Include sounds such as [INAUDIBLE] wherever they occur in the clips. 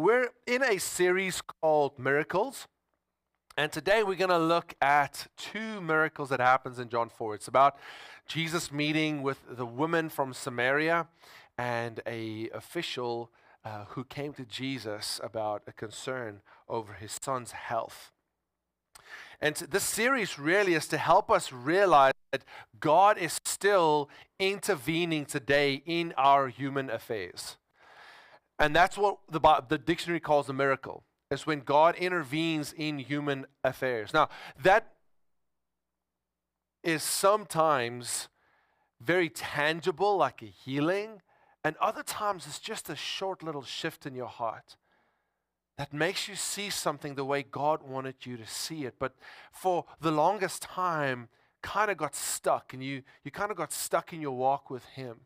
We're in a series called Miracles. And today we're going to look at two miracles that happens in John 4. It's about Jesus meeting with the woman from Samaria and a official uh, who came to Jesus about a concern over his son's health. And this series really is to help us realize that God is still intervening today in our human affairs. And that's what the, the dictionary calls a miracle, It's when God intervenes in human affairs. Now, that is sometimes very tangible, like a healing, and other times it's just a short little shift in your heart that makes you see something the way God wanted you to see it. But for the longest time, kind of got stuck, and you, you kind of got stuck in your walk with Him.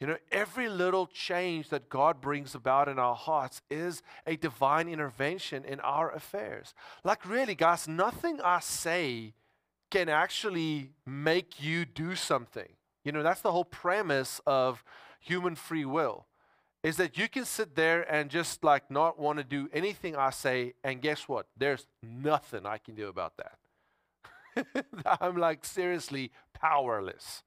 You know, every little change that God brings about in our hearts is a divine intervention in our affairs. Like, really, guys, nothing I say can actually make you do something. You know, that's the whole premise of human free will is that you can sit there and just like not want to do anything I say, and guess what? There's nothing I can do about that. [LAUGHS] I'm like seriously powerless.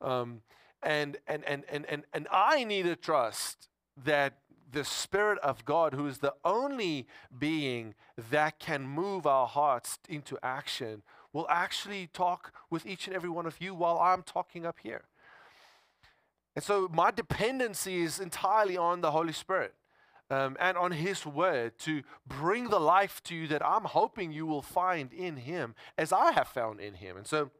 Um, and, and, and, and, and, and I need to trust that the Spirit of God, who is the only being that can move our hearts into action, will actually talk with each and every one of you while I'm talking up here. And so my dependency is entirely on the Holy Spirit um, and on His Word to bring the life to you that I'm hoping you will find in Him as I have found in Him. And so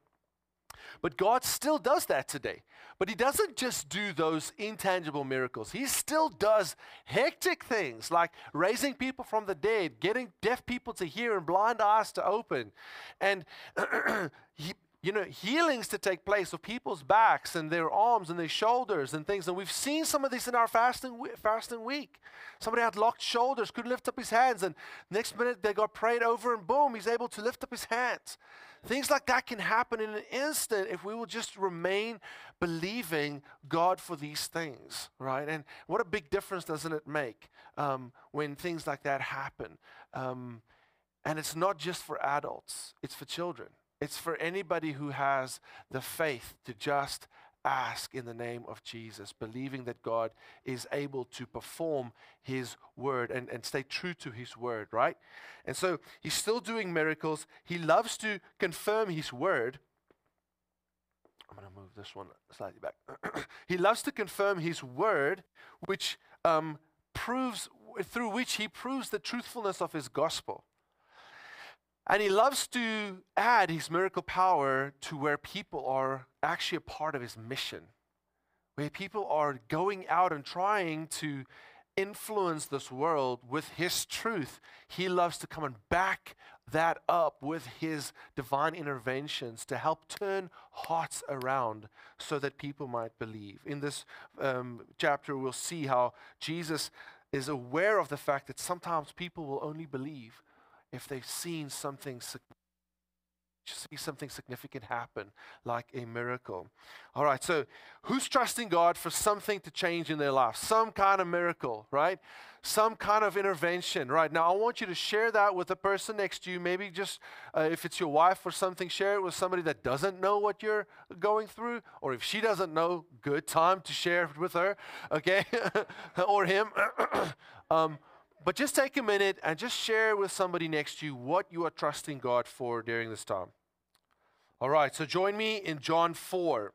but God still does that today. But He doesn't just do those intangible miracles, He still does hectic things like raising people from the dead, getting deaf people to hear and blind eyes to open. And [CLEARS THROAT] he, you know, healings to take place of people's backs and their arms and their shoulders and things. And we've seen some of this in our fasting, fasting week. Somebody had locked shoulders, couldn't lift up his hands, and next minute they got prayed over, and boom, he's able to lift up his hands. Things like that can happen in an instant if we will just remain believing God for these things, right? And what a big difference doesn't it make um, when things like that happen? Um, and it's not just for adults, it's for children. It's for anybody who has the faith to just ask in the name of Jesus, believing that God is able to perform his word and, and stay true to his word, right? And so he's still doing miracles. He loves to confirm his word. I'm going to move this one slightly back. [CLEARS THROAT] he loves to confirm his word, which um, proves, through which he proves the truthfulness of his gospel. And he loves to add his miracle power to where people are actually a part of his mission, where people are going out and trying to influence this world with his truth. He loves to come and back that up with his divine interventions to help turn hearts around so that people might believe. In this um, chapter, we'll see how Jesus is aware of the fact that sometimes people will only believe if they've seen something see something significant happen, like a miracle. All right, so who's trusting God for something to change in their life? Some kind of miracle, right? Some kind of intervention, right? Now, I want you to share that with the person next to you. Maybe just uh, if it's your wife or something, share it with somebody that doesn't know what you're going through. Or if she doesn't know, good time to share it with her, okay? [LAUGHS] or him. [CLEARS THROAT] um, but just take a minute and just share with somebody next to you what you are trusting God for during this time. All right, so join me in John 4.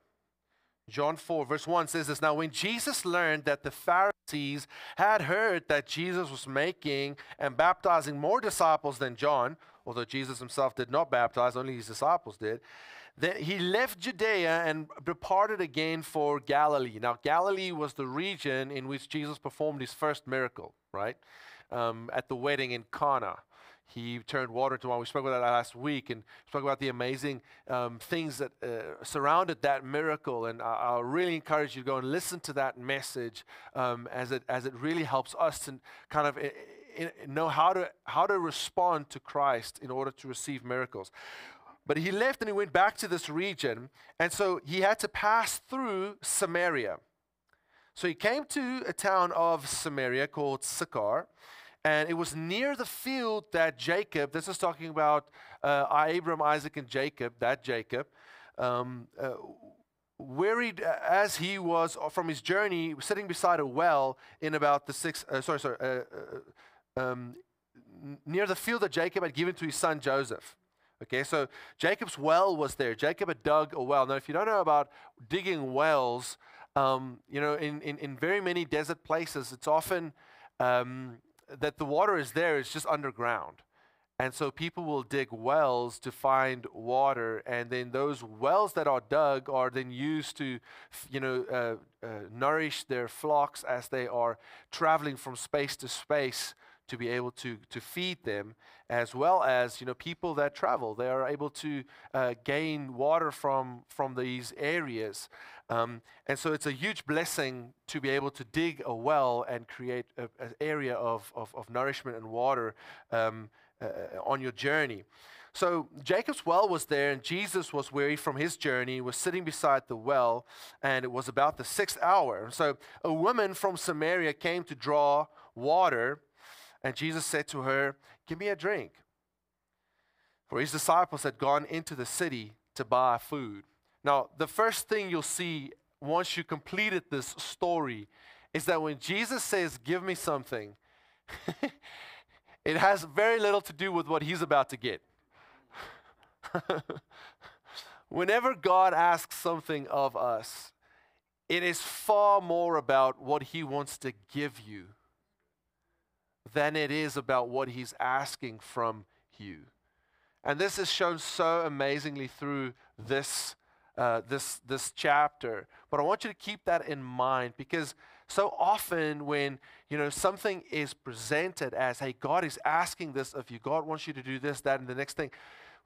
John 4, verse 1 says this Now, when Jesus learned that the Pharisees had heard that Jesus was making and baptizing more disciples than John, although Jesus himself did not baptize, only his disciples did, then he left Judea and departed again for Galilee. Now, Galilee was the region in which Jesus performed his first miracle, right? Um, at the wedding in Cana. He turned water into wine. We spoke about that last week and spoke about the amazing um, things that uh, surrounded that miracle. And I, I, really encourage you to go and listen to that message um, as, it, as it really helps us to kind of in, in, know how to, how to respond to Christ in order to receive miracles. But he left and he went back to this region. And so he had to pass through Samaria. So he came to a town of Samaria called Sychar. And it was near the field that Jacob, this is talking about uh, Abram, Isaac, and Jacob, that Jacob, um, uh, wearied as he was from his journey, sitting beside a well in about the six, uh, sorry, sorry, uh, uh, um, near the field that Jacob had given to his son Joseph. Okay, so Jacob's well was there. Jacob had dug a well. Now, if you don't know about digging wells, um, you know, in, in, in very many desert places, it's often um, that the water is there, it's just underground. And so people will dig wells to find water, and then those wells that are dug are then used to, you know, uh, uh, nourish their flocks as they are traveling from space to space to be able to, to feed them, as well as you know people that travel. They are able to uh, gain water from from these areas, um, and so it's a huge blessing to be able to dig a well and create an area of, of, of, nourishment and water um, uh, on your journey. So Jacob's well was there, and Jesus was weary from his journey, was sitting beside the well, and it was about the sixth hour. So a woman from Samaria came to draw water. And Jesus said to her, Give me a drink. For his disciples had gone into the city to buy food. Now, the first thing you'll see once you completed this story is that when Jesus says, Give me something, [LAUGHS] it has very little to do with what he's about to get. [LAUGHS] Whenever God asks something of us, it is far more about what he wants to give you than it is about what he's asking from you. And this is shown so amazingly through this, uh, this, this chapter. But I want you to keep that in mind because so often when you know something is presented as, hey, God is asking this of you, God wants you to do this, that, and the next thing,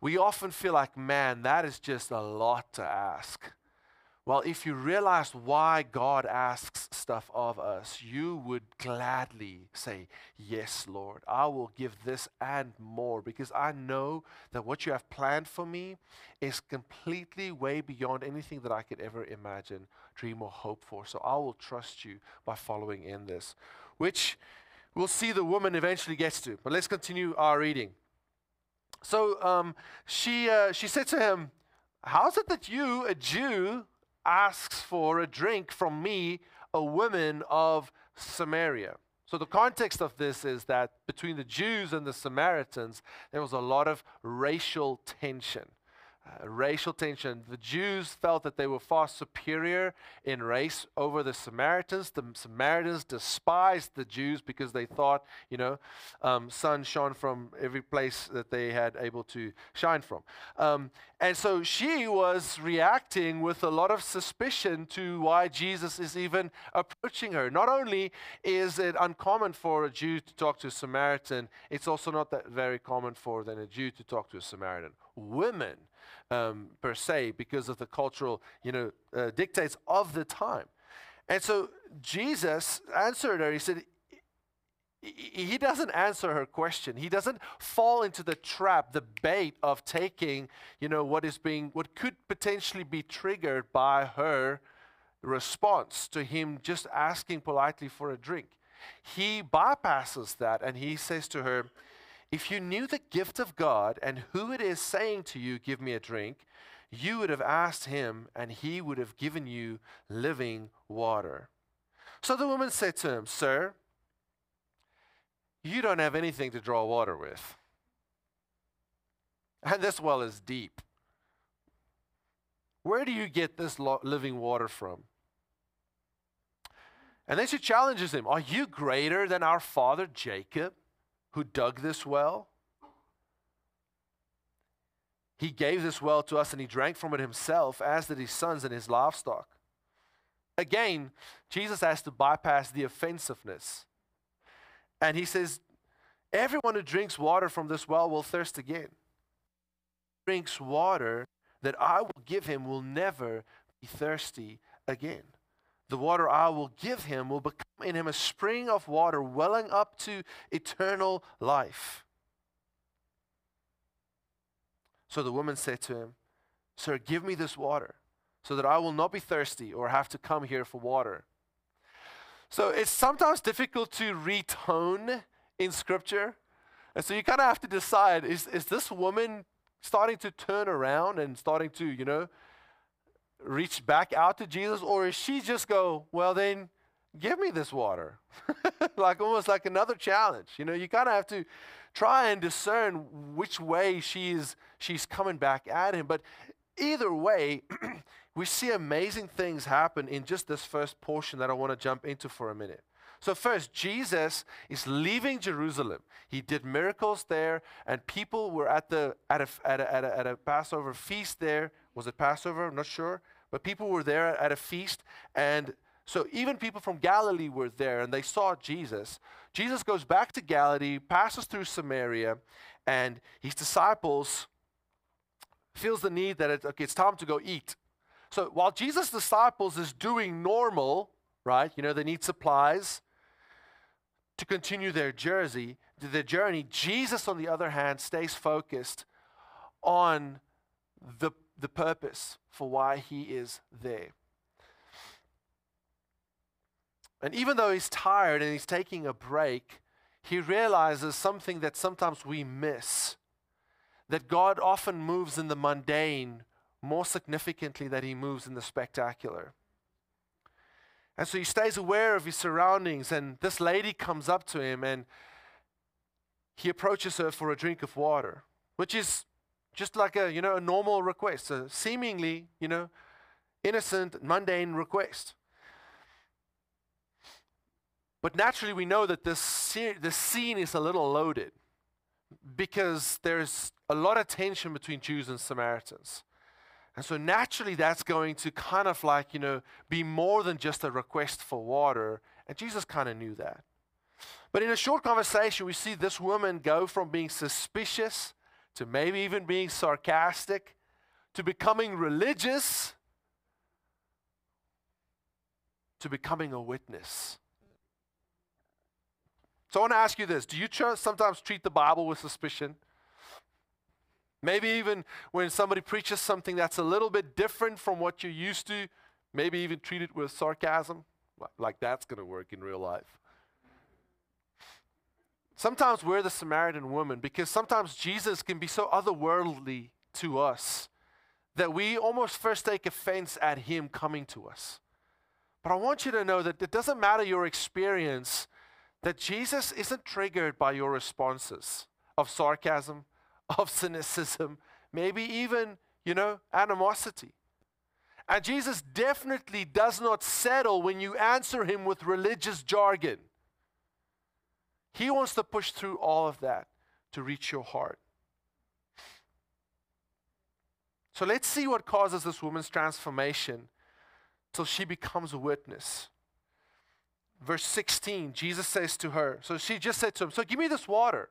we often feel like, man, that is just a lot to ask. Well, if you realized why God asks stuff of us, you would gladly say, Yes, Lord, I will give this and more because I know that what you have planned for me is completely way beyond anything that I could ever imagine, dream, or hope for. So I will trust you by following in this, which we'll see the woman eventually gets to. But let's continue our reading. So um, she, uh, she said to him, How's it that you, a Jew, asks for a drink from me, a woman of Samaria. So, the context of this is that between the Jews and the Samaritans, there was a lot of racial tension uh, racial tension. The Jews felt that they were far superior in race over the Samaritans. The Samaritans despised the Jews because they thought, you know, um, sun shone from every place that they had able to shine from. Um, and so she was reacting with a lot of suspicion to why Jesus is even approaching her. Not only is it uncommon for a Jew to talk to a Samaritan, it's also not that very common for then a Jew to talk to a Samaritan. Women um, per se because of the cultural, you know, uh, dictates of the time. And so Jesus answered her. He said, he doesn't answer her question. He doesn't fall into the trap, the bait of taking, you know, what is being, what could potentially be triggered by her response to him just asking politely for a drink. He bypasses that and he says to her, if you knew the gift of God and who it is saying to you, Give me a drink, you would have asked him, and he would have given you living water. So the woman said to him, Sir, you don't have anything to draw water with. And this well is deep. Where do you get this living water from? And then she challenges him Are you greater than our father Jacob? Who dug this well. He gave this well to us and he drank from it himself, as did his sons and his livestock. Again, Jesus has to bypass the offensiveness. And he says, Everyone who drinks water from this well will thirst again. Drinks water that I will give him will never be thirsty again. The water I will give him will become in him a spring of water welling up to eternal life. So the woman said to him, Sir, give me this water so that I will not be thirsty or have to come here for water. So it's sometimes difficult to retone in Scripture. And so you kind of have to decide is, is this woman starting to turn around and starting to, you know, reach back out to Jesus? Or is she just go, well, then give me this water? [LAUGHS] like almost like another challenge. You know, you kind of have to try and discern which way she's, she's coming back at him. But either way, [CLEARS THROAT] we see amazing things happen in just this first portion that I want to jump into for a minute. So, first, Jesus is leaving Jerusalem. He did miracles there, and people were at, the, at, a, at, a, at, a, at a Passover feast there. Was it Passover? I'm not sure. But people were there at a feast, and so even people from Galilee were there, and they saw Jesus. Jesus goes back to Galilee, passes through Samaria, and his disciples feels the need that it, okay, it's time to go eat. So while Jesus' disciples is doing normal, right? You know, they need supplies to continue their journey, their journey. Jesus, on the other hand, stays focused on the, the purpose for why he is there. And even though he's tired and he's taking a break, he realizes something that sometimes we miss that God often moves in the mundane more significantly than he moves in the spectacular. And so he stays aware of his surroundings, and this lady comes up to him and he approaches her for a drink of water, which is just like a you know a normal request, a seemingly you know innocent, mundane request. But naturally, we know that this, this scene is a little loaded because there's a lot of tension between Jews and Samaritans. And so naturally, that's going to kind of like, you know, be more than just a request for water. And Jesus kind of knew that. But in a short conversation, we see this woman go from being suspicious to maybe even being sarcastic to becoming religious to becoming a witness. So I want to ask you this Do you sometimes treat the Bible with suspicion? Maybe even when somebody preaches something that's a little bit different from what you're used to, maybe even treat it with sarcasm, like that's going to work in real life. Sometimes we're the Samaritan woman because sometimes Jesus can be so otherworldly to us that we almost first take offense at him coming to us. But I want you to know that it doesn't matter your experience, that Jesus isn't triggered by your responses of sarcasm, [LAUGHS] of cynicism, maybe even, you know, animosity. And Jesus definitely does not settle when you answer him with religious jargon. He wants to push through all of that to reach your heart. So let's see what causes this woman's transformation till she becomes a witness. Verse 16, Jesus says to her, so she just said to him, So give me this water.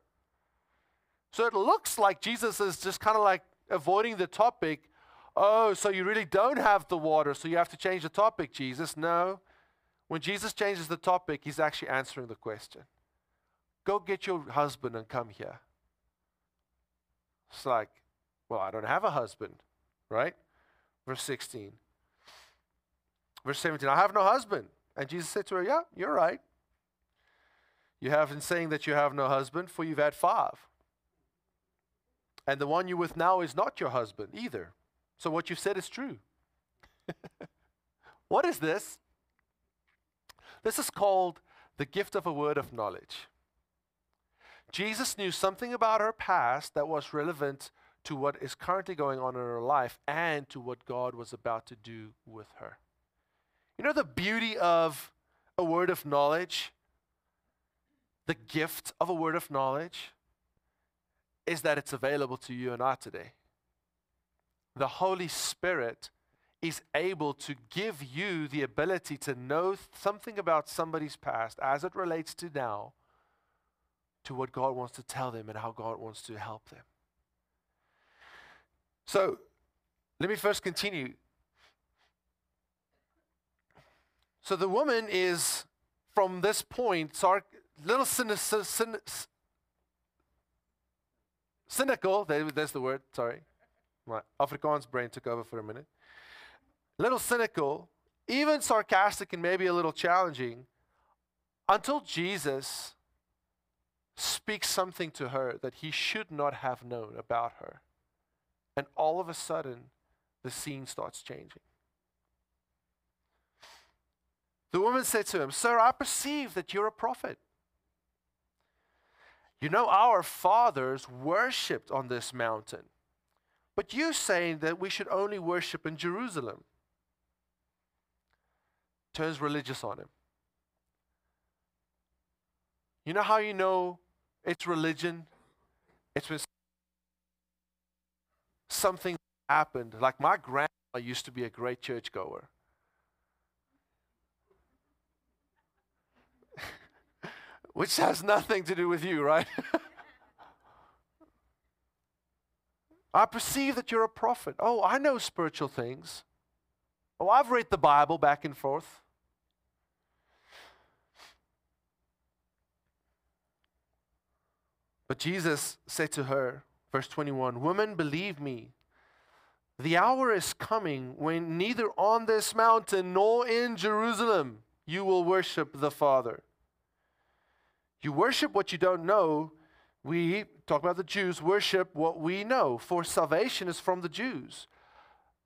So it looks like Jesus is just kind of like avoiding the topic. Oh, so you really don't have the water, so you have to change the topic, Jesus. No. When Jesus changes the topic, he's actually answering the question Go get your husband and come here. It's like, well, I don't have a husband, right? Verse 16. Verse 17, I have no husband. And Jesus said to her, Yeah, you're right. You have been saying that you have no husband, for you've had five. And the one you're with now is not your husband either. So what you said is true. [LAUGHS] what is this? This is called the gift of a word of knowledge. Jesus knew something about her past that was relevant to what is currently going on in her life and to what God was about to do with her. You know the beauty of a word of knowledge? The gift of a word of knowledge? Is that it's available to you and I today. The Holy Spirit is able to give you the ability to know something about somebody's past as it relates to now to what God wants to tell them and how God wants to help them. So, let me first continue. So, the woman is, from this point, little cynicism cynical, there's the word, sorry. My Afrikaans brain took over for a minute. Little cynical, even sarcastic and maybe a little challenging, until Jesus speaks something to her that he should not have known about her. And all of a sudden, the scene starts changing. The woman said to him, Sir, I perceive that you're a prophet. You know, our fathers worshipped on this mountain, but you saying that we should only worship in Jerusalem. Turns religious on him. You know how you know it's religion? It's when something happened. Like my grandma used to be a great churchgoer. Which has nothing to do with you, right? [LAUGHS] I perceive that you're a prophet. Oh, I know spiritual things. Oh, I've read the Bible back and forth. But Jesus said to her, verse 21 Woman, believe me, the hour is coming when neither on this mountain nor in Jerusalem you will worship the Father. You worship what you don't know. We, talk about the Jews, worship what we know, for salvation is from the Jews.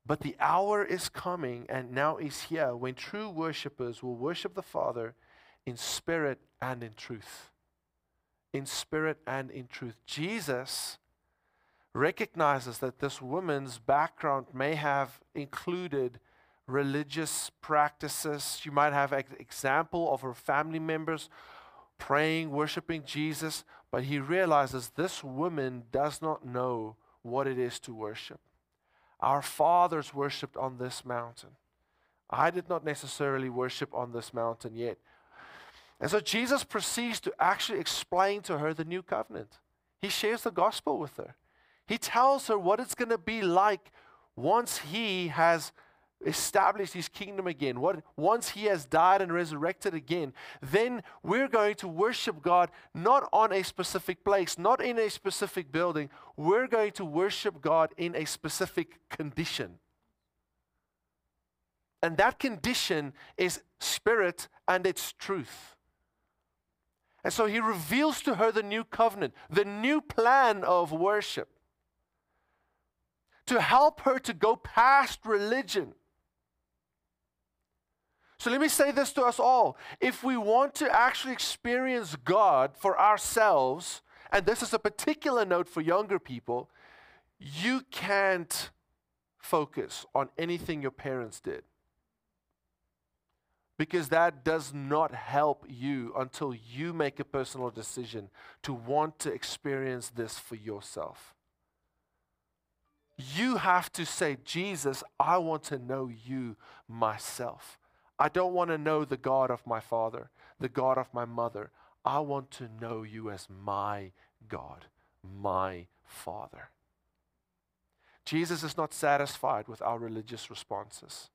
But the hour is coming and now is here when true worshippers will worship the Father in spirit and in truth. In spirit and in truth. Jesus recognizes that this woman's background may have included religious practices. She might have an example of her family members praying, worshiping Jesus, but he realizes this woman does not know what it is to worship. Our fathers worshiped on this mountain. I did not necessarily worship on this mountain yet. And so Jesus proceeds to actually explain to her the new covenant. He shares the gospel with her. He tells her what it's going to be like once he has established his kingdom again, what, once he has died and resurrected again, then we're going to worship God not on a specific place, not in a specific building. We're going to worship God in a specific condition. And that condition is spirit and it's truth. And so he reveals to her the new covenant, the new plan of worship to help her to go past religion so let me say this to us all. If we want to actually experience God for ourselves, and this is a particular note for younger people, you can't focus on anything your parents did. Because that does not help you until you make a personal decision to want to experience this for yourself. You have to say, Jesus, I want to know you myself. I don't want to know the God of my father, the God of my mother. I want to know you as my God, my Father. Jesus is not satisfied with our religious responses.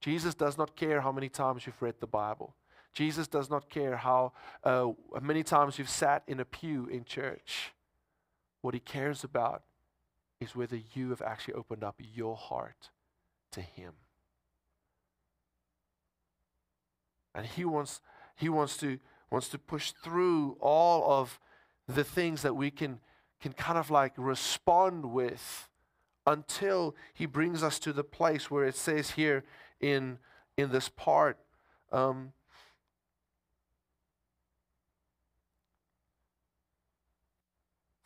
Jesus does not care how many times you've read the Bible. Jesus does not care how uh, many times you've sat in a pew in church. What he cares about is whether you have actually opened up your heart to him. And he wants, he wants, to, wants to push through all of the things that we can, can kind of like respond with until he brings us to the place where it says here in, in this part. Um,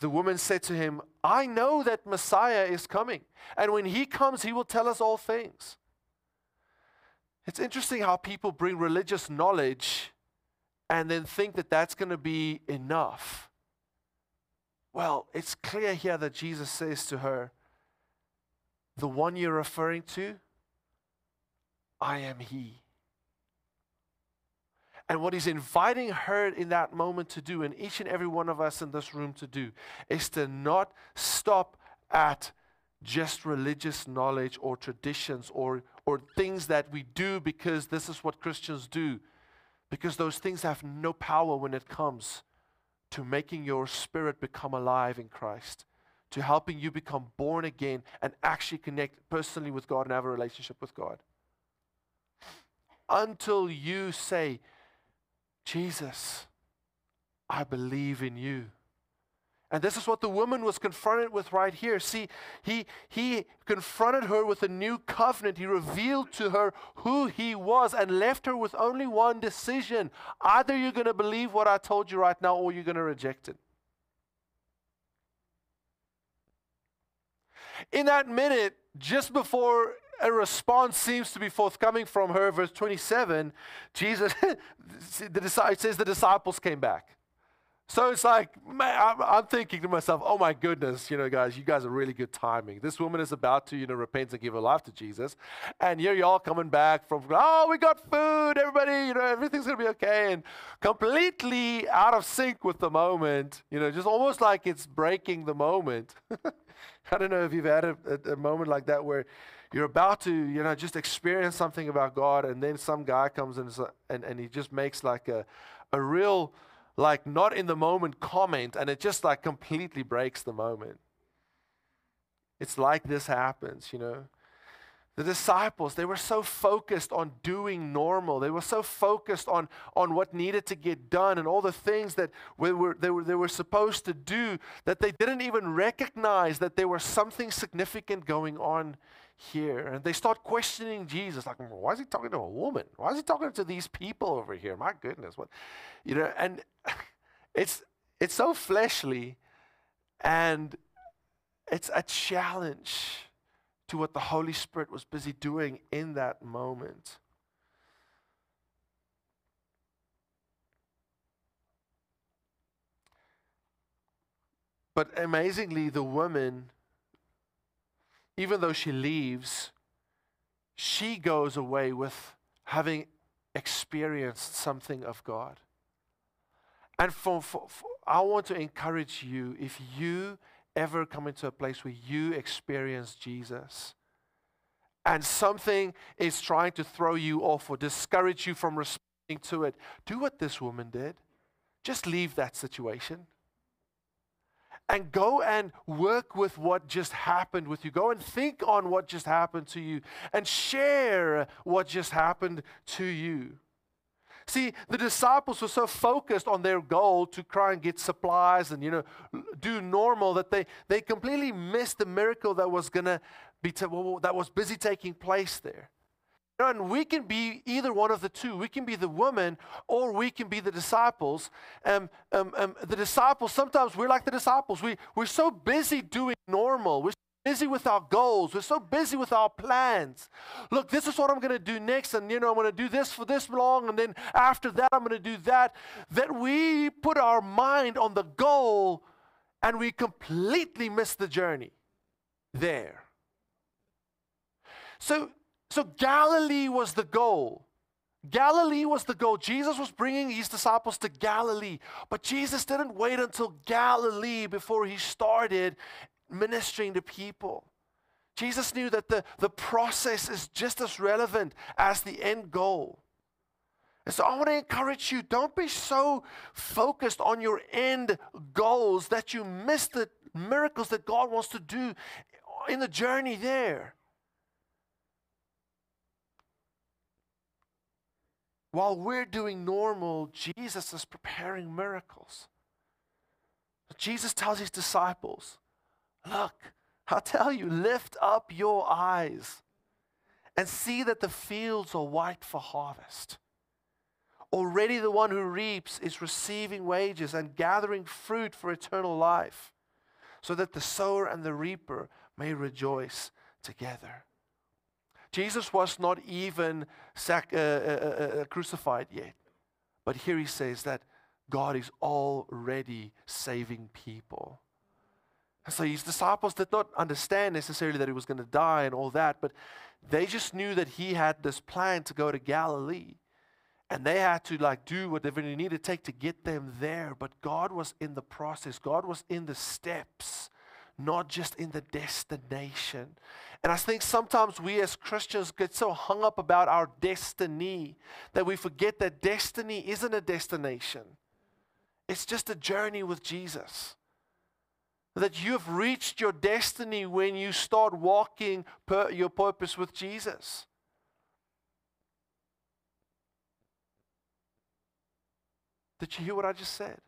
the woman said to him, I know that Messiah is coming, and when he comes, he will tell us all things. It's interesting how people bring religious knowledge and then think that that's going to be enough. Well, it's clear here that Jesus says to her, The one you're referring to, I am He. And what he's inviting her in that moment to do, and each and every one of us in this room to do, is to not stop at just religious knowledge or traditions or, or things that we do because this is what Christians do. Because those things have no power when it comes to making your spirit become alive in Christ, to helping you become born again and actually connect personally with God and have a relationship with God. Until you say, Jesus, I believe in you. And this is what the woman was confronted with right here. See, he, he confronted her with a new covenant. He revealed to her who he was and left her with only one decision. Either you're going to believe what I told you right now or you're going to reject it. In that minute, just before a response seems to be forthcoming from her, verse 27, Jesus, [LAUGHS] the, it says the disciples came back. So it's like, man, I'm, thinking to myself, oh my goodness, you know, guys, you guys are really good timing. This woman is about to, you know, repent and give her life to Jesus. And here you all coming back from, oh, we got food, everybody, you know, everything's going to be okay. And completely out of sync with the moment, you know, just almost like it's breaking the moment. [LAUGHS] I don't know if you've had a, a, a moment like that where you're about to, you know, just experience something about God, and then some guy comes in and, and he just makes like a, a real, like not in the moment comment and it just like completely breaks the moment. It's like this happens, you know. The disciples, they were so focused on doing normal. They were so focused on, on what needed to get done and all the things that we were, they, were, they were supposed to do that they didn't even recognize that there was something significant going on here. And they start questioning Jesus, like, why is he talking to a woman? Why is he talking to these people over here? My goodness, what you know, and [LAUGHS] it's it's so fleshly and it's a challenge to what the Holy Spirit was busy doing in that moment. But amazingly, the woman even though she leaves, she goes away with having experienced something of God. And for, for, for, I want to encourage you if you ever come into a place where you experience Jesus and something is trying to throw you off or discourage you from responding to it, do what this woman did. Just leave that situation and go and work with what just happened with you. Go and think on what just happened to you and share what just happened to you. See, the disciples were so focused on their goal to try and get supplies and, you know, do normal that they, they completely missed the miracle that was going to be, t- that was busy taking place there. And we can be either one of the two. We can be the woman or we can be the disciples. Um, um, um, the disciples, sometimes we're like the disciples. We, we're so busy doing normal. We're busy with our goals. We're so busy with our plans. Look, this is what I'm going to do next. And, you know, I'm going to do this for this long. And then after that, I'm going to do that. That we put our mind on the goal and we completely miss the journey there. So so Galilee was the goal. Galilee was the goal. Jesus was bringing his disciples to Galilee. But Jesus didn't wait until Galilee before he started ministering to people. Jesus knew that the, the process is just as relevant as the end goal. And so I want to encourage you don't be so focused on your end goals that you miss the miracles that God wants to do in the journey there. While we're doing normal, Jesus is preparing miracles. Jesus tells his disciples, Look, I'll tell you, lift up your eyes and see that the fields are white for harvest. Already the one who reaps is receiving wages and gathering fruit for eternal life, so that the sower and the reaper may rejoice together. Jesus was not even sac- uh, uh, uh, uh, crucified yet. But here he says that God is already saving people. And so his disciples did not understand necessarily that he was going to die and all that, but they just knew that he had this plan to go to Galilee. And they had to like do whatever they needed to take to get them there. But God was in the process. God was in the steps, not just in the destination. And I think sometimes we as Christians get so hung up about our destiny that we forget that destiny isn't a destination, it's just a journey with Jesus. That you have reached your destiny when you start walking per your purpose with Jesus. Did you hear what I just said?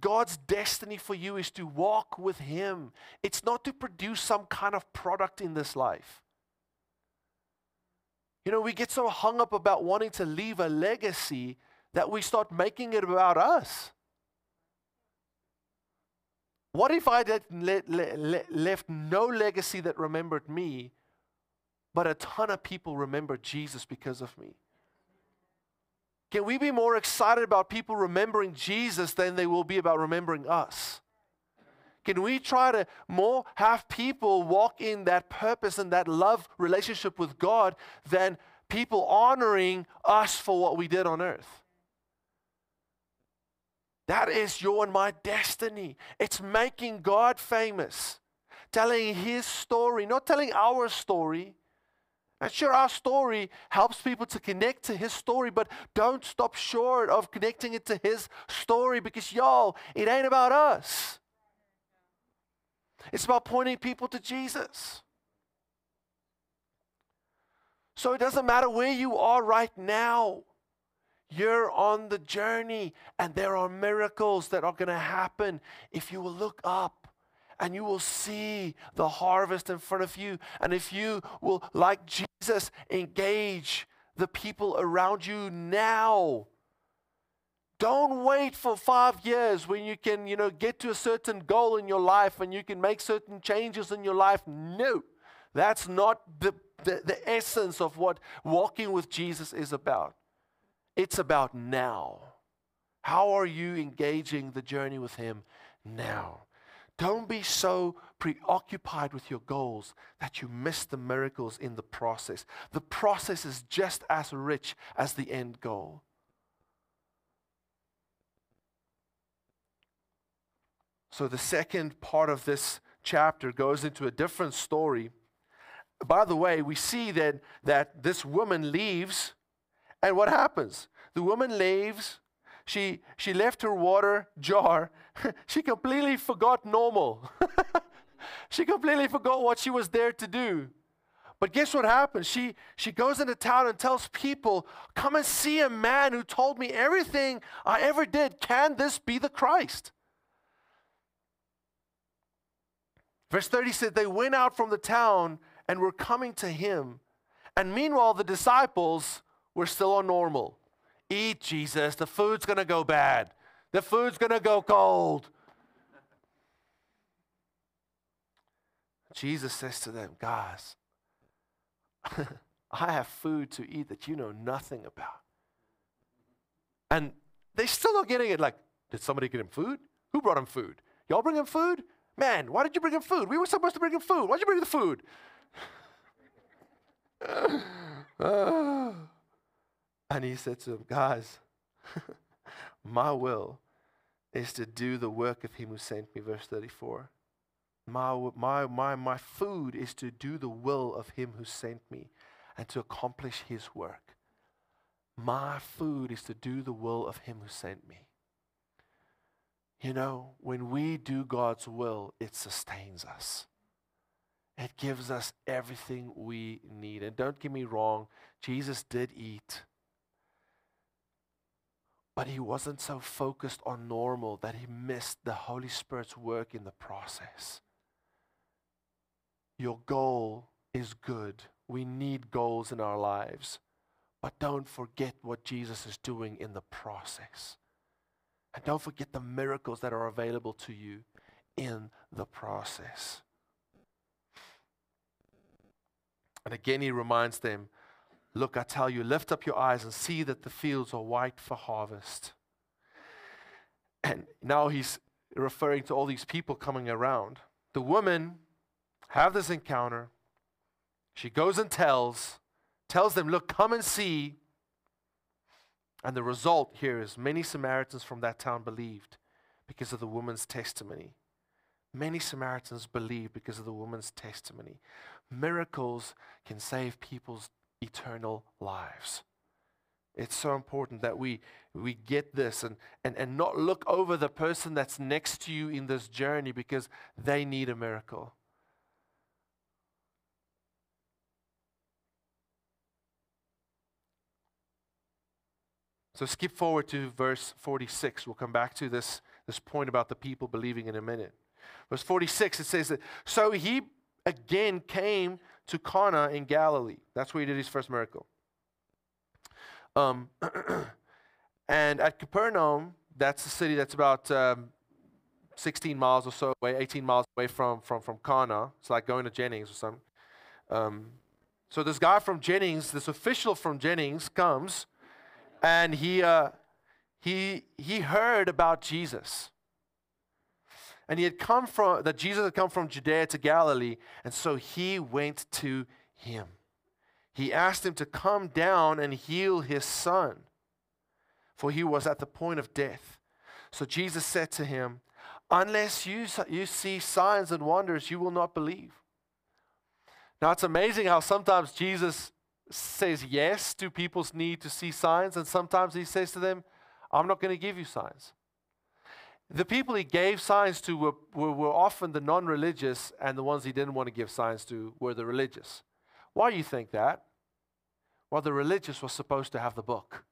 God's destiny for you is to walk with Him. It's not to produce some kind of product in this life. You know, we get so hung up about wanting to leave a legacy that we start making it about us. What if I le- le- left no legacy that remembered me, but a ton of people remembered Jesus because of me? Can we be more excited about people remembering Jesus than they will be about remembering us? Can we try to more have people walk in that purpose and that love relationship with God than people honoring us for what we did on earth? That is your and my destiny. It's making God famous, telling His story, not telling our story. And sure, our story helps people to connect to His story, but don't stop short of connecting it to His story because, y'all, it ain't about us. It's about pointing people to Jesus. So it doesn't matter where you are right now. You're on the journey, and there are miracles that are going to happen if you will look up and you will see the harvest in front of you. And if you will, like Jesus, engage the people around you now. Don't wait for five years when you can, you know, get to a certain goal in your life and you can make certain changes in your life. No, that's not the, the, the essence of what walking with Jesus is about. It's about now. How are you engaging the journey with Him now? Don't be so preoccupied with your goals that you miss the miracles in the process. The process is just as rich as the end goal. So, the second part of this chapter goes into a different story. By the way, we see that, that this woman leaves and what happens? The woman leaves. She, she left her water jar. [LAUGHS] she completely forgot normal. [LAUGHS] she completely forgot what she was there to do. But guess what happens? She, she goes into town and tells people, Come and see a man who told me everything I ever did. Can this be the Christ? Verse 30 said, They went out from the town and were coming to him. And meanwhile, the disciples we're still on normal. Eat, Jesus. The food's going to go bad. The food's going to go cold. Jesus says to them, Guys, I have food to eat that you know nothing about. And they're still not getting it. Like, did somebody get him food? Who brought him food? Y'all bring him food? Man, why did you bring him food? We were supposed to bring him food. Why'd you bring the food? And he said to them, Guys, [LAUGHS] my will is to do the work of him who sent me, verse 34. My, my, my, my food is to do the will of him who sent me and to accomplish his work. My food is to do the will of him who sent me. You know, when we do God's will, it sustains us. It gives us everything we need. And don't get me wrong, Jesus did eat. But he wasn't so focused on normal that he missed the Holy Spirit's work in the process. Your goal is good. We need goals in our lives. But don't forget what Jesus is doing in the process. And don't forget the miracles that are available to you in the process. And again, he reminds them Look, I tell you, lift up your eyes and see that the fields are white for harvest. And now he's referring to all these people coming around. The woman have this encounter. She goes and tells, tells them, Look, come and see. And the result here is many Samaritans from that town believed because of the woman's testimony. Many Samaritans believed because of the woman's testimony. Miracles can save people's eternal lives. It's so important that we, we get this and, and, and not look over the person that's next to you in this journey because they need a miracle. So skip forward to verse 46. We'll come back to this, this point about the people believing in a minute. Verse 46, it says that, So he again came to Cana in Galilee. That's where he did his first miracle. Um, [CLEARS THROAT] and at Capernaum, that's the city that's about um, 16 miles or so away, 18 miles away from, from, from Cana. It's like going to Jennings or something. Um, so this guy from Jennings, this official from Jennings, comes and he, uh, he, he heard about Jesus. And he had come from, that Jesus had come from Judea to Galilee, and so he went to him. He asked him to come down and heal his son, for he was at the point of death. So Jesus said to him, Unless you, you see signs and wonders, you will not believe. Now it's amazing how sometimes Jesus says yes to people's need to see signs, and sometimes he says to them, I'm not going to give you signs. The people he gave signs to were, were, were often the non religious, and the ones he didn't want to give signs to were the religious. Why do you think that? Well, the religious were supposed to have the book,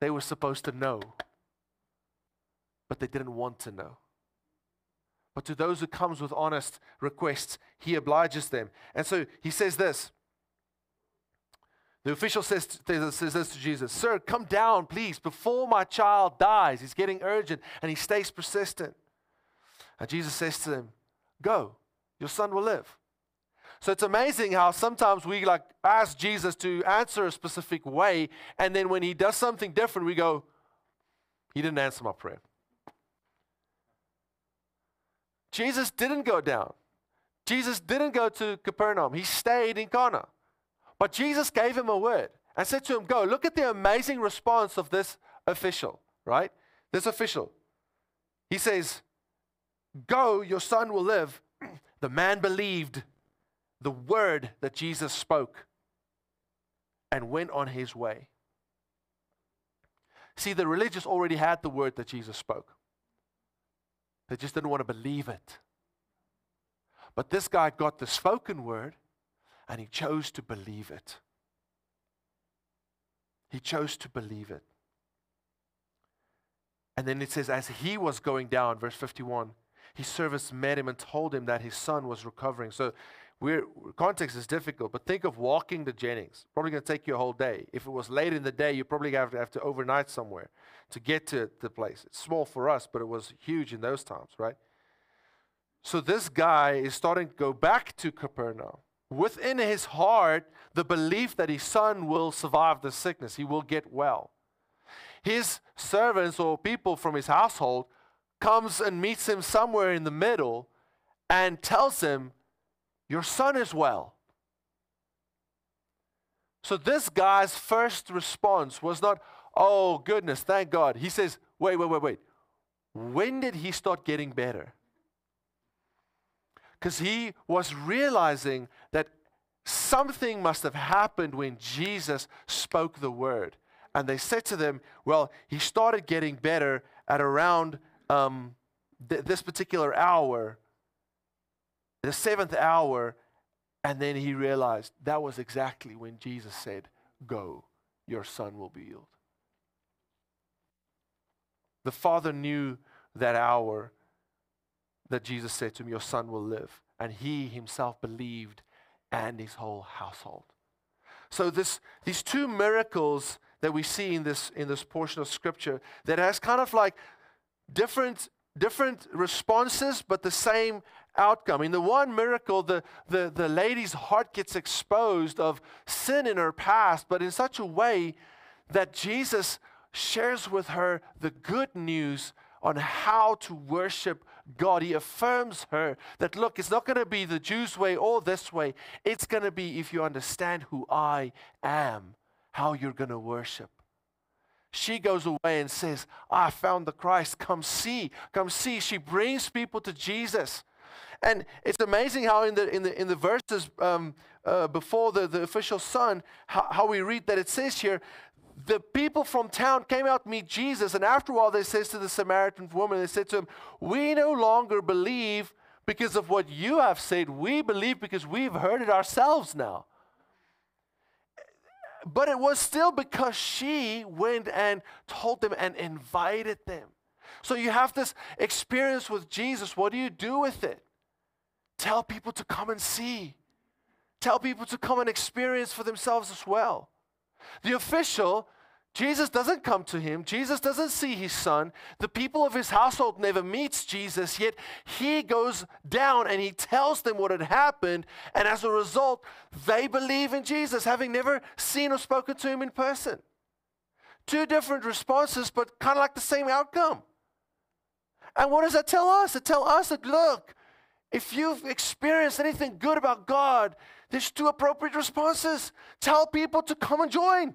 they were supposed to know, but they didn't want to know. But to those who comes with honest requests, he obliges them. And so he says this the official says, says this to Jesus Sir, come down, please, before my child dies. He's getting urgent and he stays persistent. And Jesus says to him, Go, your son will live. So it's amazing how sometimes we like ask Jesus to answer a specific way, and then when he does something different, we go, He didn't answer my prayer. Jesus didn't go down. Jesus didn't go to Capernaum. He stayed in Cana. But Jesus gave him a word and said to him, Go. Look at the amazing response of this official, right? This official. He says, Go, your son will live. The man believed the word that Jesus spoke and went on his way. See, the religious already had the word that Jesus spoke, they just didn't want to believe it. But this guy got the spoken word and he chose to believe it. He chose to believe it. And then it says, as he was going down, verse 51, his servants met him and told him that his son was recovering. So we're, context is difficult, but think of walking to Jennings. Probably going to take you a whole day. If it was late in the day, you probably have to, have to overnight somewhere to get to the place. It's small for us, but it was huge in those times, right? So this guy is starting to go back to Capernaum within his heart the belief that his son will survive the sickness, he will get well. His servants or people from his household comes and meets him somewhere in the middle and tells him, Your son is well. So this guy's first response was not, Oh, goodness, thank God. He says, Wait, wait, wait, wait. When did he start getting better? Because he was realizing that something must have happened when Jesus spoke the word. And they said to them, Well, he started getting better at around um, th- this particular hour, the seventh hour. And then he realized that was exactly when Jesus said, Go, your son will be healed. The father knew that hour that Jesus said to him, Your son will live. And he himself believed and his whole household. So this, these two miracles that we see in this, in this portion of scripture that has kind of like different, different responses, but the same outcome. In the one miracle, the, the, the lady's heart gets exposed of sin in her past, but in such a way that Jesus shares with her the good news on how to worship God. He affirms her that, look, it's not going to be the Jews' way or this way. It's going to be if you understand who I am, how you're going to worship. She goes away and says, I found the Christ. Come see. Come see. She brings people to Jesus. And it's amazing how in the, in the, in the verses um, uh, before the, the official son, how, how we read that it says here the people from town came out to meet Jesus, and after a while they says to the Samaritan woman, they said to him, We no longer believe because of what you have said. We believe because we've heard it ourselves now. but it was still because she went and told them and invited them. So you have this experience with Jesus. What do you do with it? Tell people to come and see. Tell people to come and experience for themselves as well. The official Jesus doesn't come to him. Jesus doesn't see his son. The people of his household never meets Jesus, yet he goes down and he tells them what had happened. And as a result, they believe in Jesus, having never seen or spoken to him in person. Two different responses, but kind of like the same outcome. And what does that tell us? It tells us that, look, if you've experienced anything good about God, there's two appropriate responses. Tell people to come and join.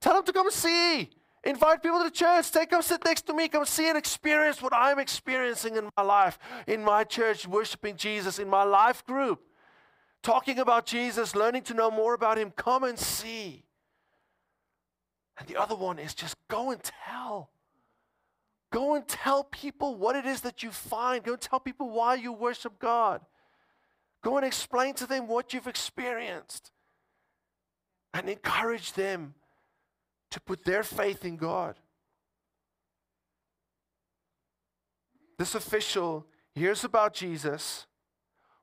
Tell them to come and see. Invite people to the church. Take come sit next to me. Come see and experience what I'm experiencing in my life, in my church, worshiping Jesus, in my life group, talking about Jesus, learning to know more about Him. Come and see. And the other one is just go and tell. Go and tell people what it is that you find. Go and tell people why you worship God. Go and explain to them what you've experienced. And encourage them to put their faith in God. This official hears about Jesus,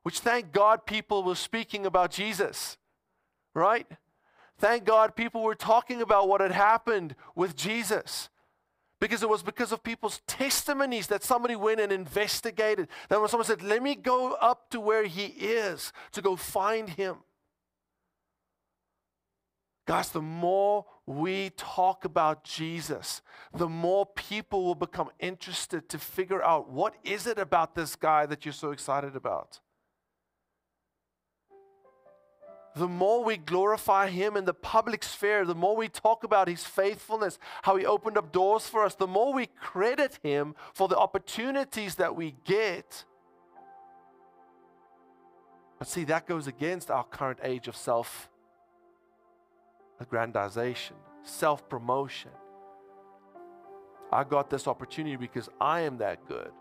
which thank God people were speaking about Jesus, right? Thank God people were talking about what had happened with Jesus. Because it was because of people's testimonies that somebody went and investigated. Then when someone said, Let me go up to where he is to go find him. Guys, the more we talk about Jesus, the more people will become interested to figure out what is it about this guy that you're so excited about. The more we glorify him in the public sphere, the more we talk about his faithfulness, how he opened up doors for us, the more we credit him for the opportunities that we get. But see, that goes against our current age of self aggrandization, self promotion. I got this opportunity because I am that good.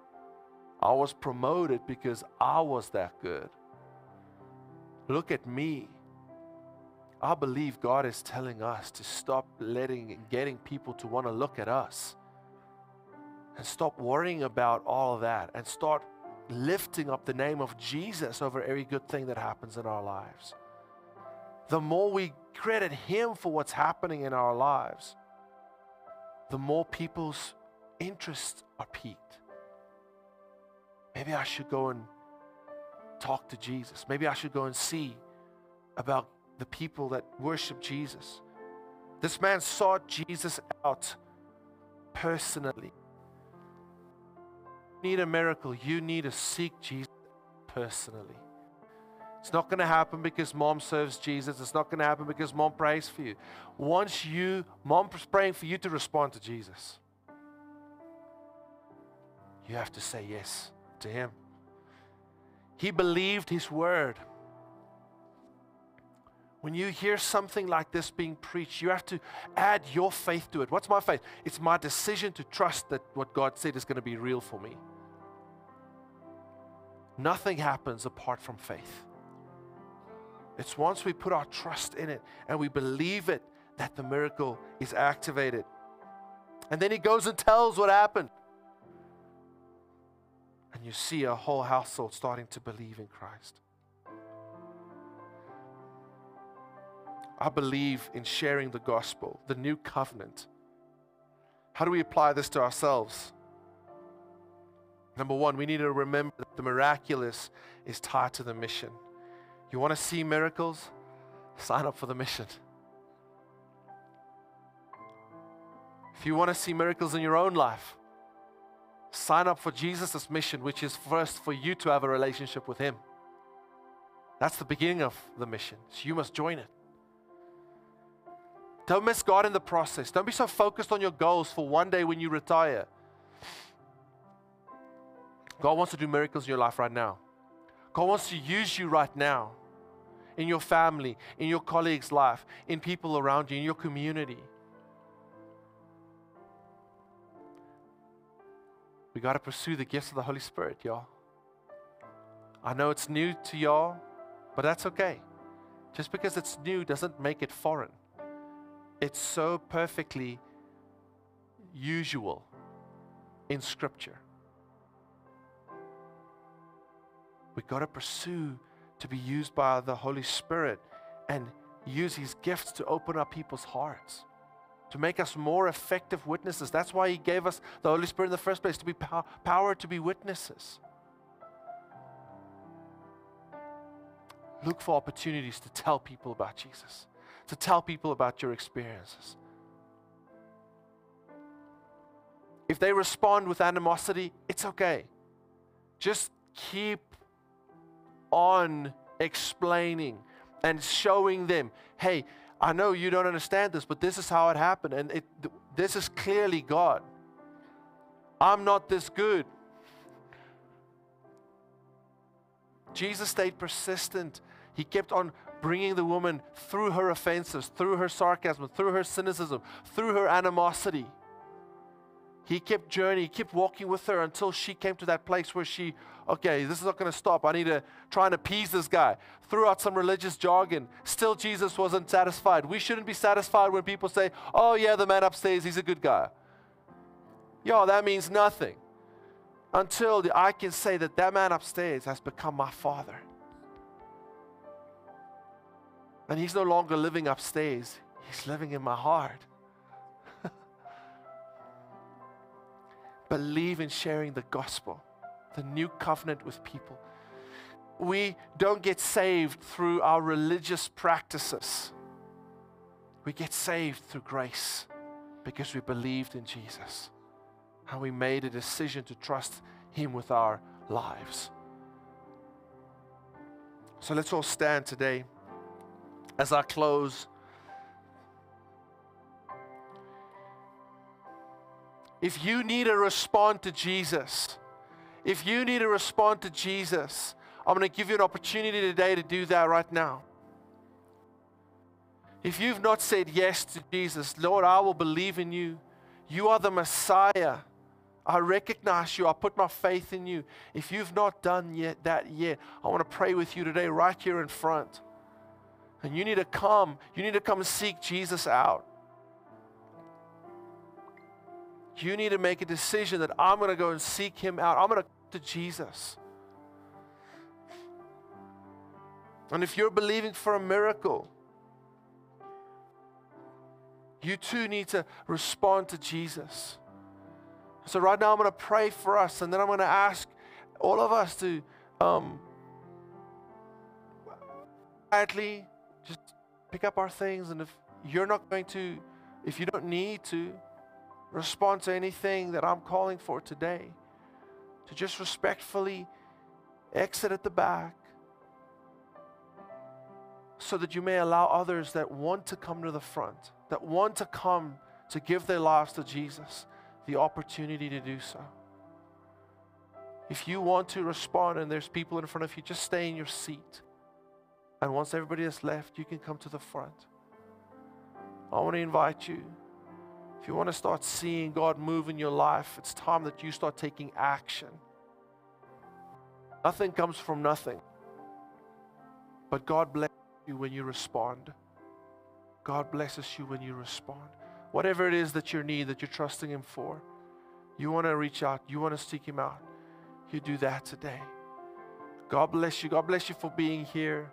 I was promoted because I was that good. Look at me. I believe God is telling us to stop letting and getting people to want to look at us and stop worrying about all of that and start lifting up the name of Jesus over every good thing that happens in our lives the more we credit Him for what's happening in our lives, the more people's interests are piqued. Maybe I should go and talk to Jesus. Maybe I should go and see about the people that worship Jesus. This man sought Jesus out personally. You need a miracle. You need to seek Jesus personally. It's not going to happen because mom serves Jesus. It's not going to happen because mom prays for you. Once you, mom's praying for you to respond to Jesus, you have to say yes to him. He believed his word. When you hear something like this being preached, you have to add your faith to it. What's my faith? It's my decision to trust that what God said is going to be real for me. Nothing happens apart from faith. It's once we put our trust in it and we believe it that the miracle is activated. And then he goes and tells what happened. And you see a whole household starting to believe in Christ. I believe in sharing the gospel, the new covenant. How do we apply this to ourselves? Number one, we need to remember that the miraculous is tied to the mission. You want to see miracles? Sign up for the mission. If you want to see miracles in your own life, sign up for Jesus' mission, which is first for you to have a relationship with Him. That's the beginning of the mission. So you must join it. Don't miss God in the process. Don't be so focused on your goals for one day when you retire. God wants to do miracles in your life right now. God wants to use you right now in your family, in your colleague's life, in people around you, in your community. We got to pursue the gifts of the Holy Spirit, y'all. I know it's new to y'all, but that's okay. Just because it's new doesn't make it foreign. It's so perfectly usual in Scripture. We've got to pursue to be used by the Holy Spirit and use His gifts to open up people's hearts, to make us more effective witnesses. That's why He gave us the Holy Spirit in the first place, to be pow- power to be witnesses. Look for opportunities to tell people about Jesus, to tell people about your experiences. If they respond with animosity, it's okay. Just keep on explaining and showing them, hey, I know you don't understand this, but this is how it happened. And it, this is clearly God. I'm not this good. Jesus stayed persistent. He kept on bringing the woman through her offenses, through her sarcasm, through her cynicism, through her animosity. He kept journeying, he kept walking with her until she came to that place where she, okay, this is not going to stop. I need to try and appease this guy. Threw out some religious jargon. Still, Jesus wasn't satisfied. We shouldn't be satisfied when people say, oh, yeah, the man upstairs, he's a good guy. Yo, that means nothing until I can say that that man upstairs has become my father. And he's no longer living upstairs, he's living in my heart. [LAUGHS] Believe in sharing the gospel, the new covenant with people. We don't get saved through our religious practices. We get saved through grace because we believed in Jesus and we made a decision to trust Him with our lives. So let's all stand today as I close. If you need to respond to Jesus, if you need to respond to Jesus, I'm going to give you an opportunity today to do that right now. If you've not said yes to Jesus, Lord, I will believe in you. You are the Messiah. I recognize you. I put my faith in you. If you've not done yet that yet, I want to pray with you today right here in front. And you need to come. You need to come seek Jesus out. You need to make a decision that I'm going to go and seek him out. I'm going to to Jesus. And if you're believing for a miracle, you too need to respond to Jesus. So, right now, I'm going to pray for us, and then I'm going to ask all of us to um, quietly pick up our things. And if you're not going to, if you don't need to, respond to anything that I'm calling for today, to just respectfully exit at the back so that you may allow others that want to come to the front, that want to come to give their lives to Jesus, the opportunity to do so. If you want to respond and there's people in front of you, just stay in your seat. And once everybody has left, you can come to the front. I want to invite you if you want to start seeing God move in your life, it's time that you start taking action. Nothing comes from nothing. But God blesses you when you respond. God blesses you when you respond. Whatever it is that you need, that you're trusting Him for, you want to reach out, you want to seek Him out, you do that today. God bless you. God bless you for being here.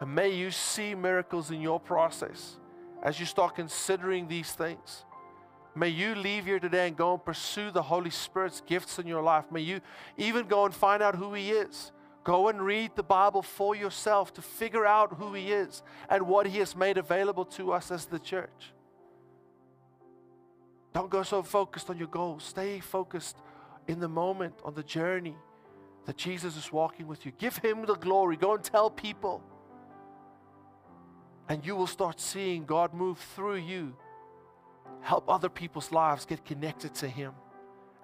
And may you see miracles in your process as you start considering these things. May you leave here today and go and pursue the Holy Spirit's gifts in your life. May you even go and find out who He is. Go and read the Bible for yourself to figure out who He is and what He has made available to us as the church. Don't go so focused on your goals. Stay focused in the moment, on the journey that Jesus is walking with you. Give Him the glory. Go and tell people. And you will start seeing God move through you help other people's lives get connected to Him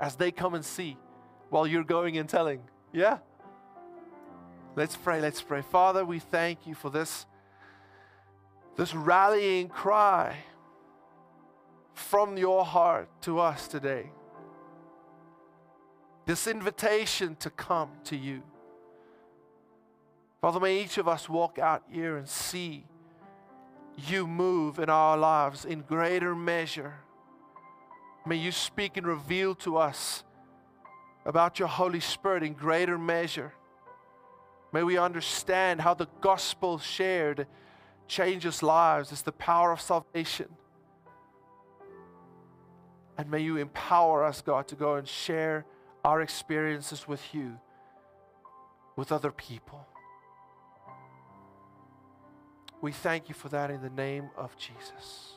as they come and see while you're going and telling. Yeah? Let's pray. Let's pray. Father, we thank you for this, this rallying cry from your heart to us today. This invitation to come to you. Father, may each of us walk out here and see you move in our lives in greater measure. May you speak and reveal to us about your Holy Spirit in greater measure. May we understand how the gospel shared changes lives. It's the power of salvation. And may you empower us, God, to go and share our experiences with you, with other people. We thank you for that in the name of Jesus.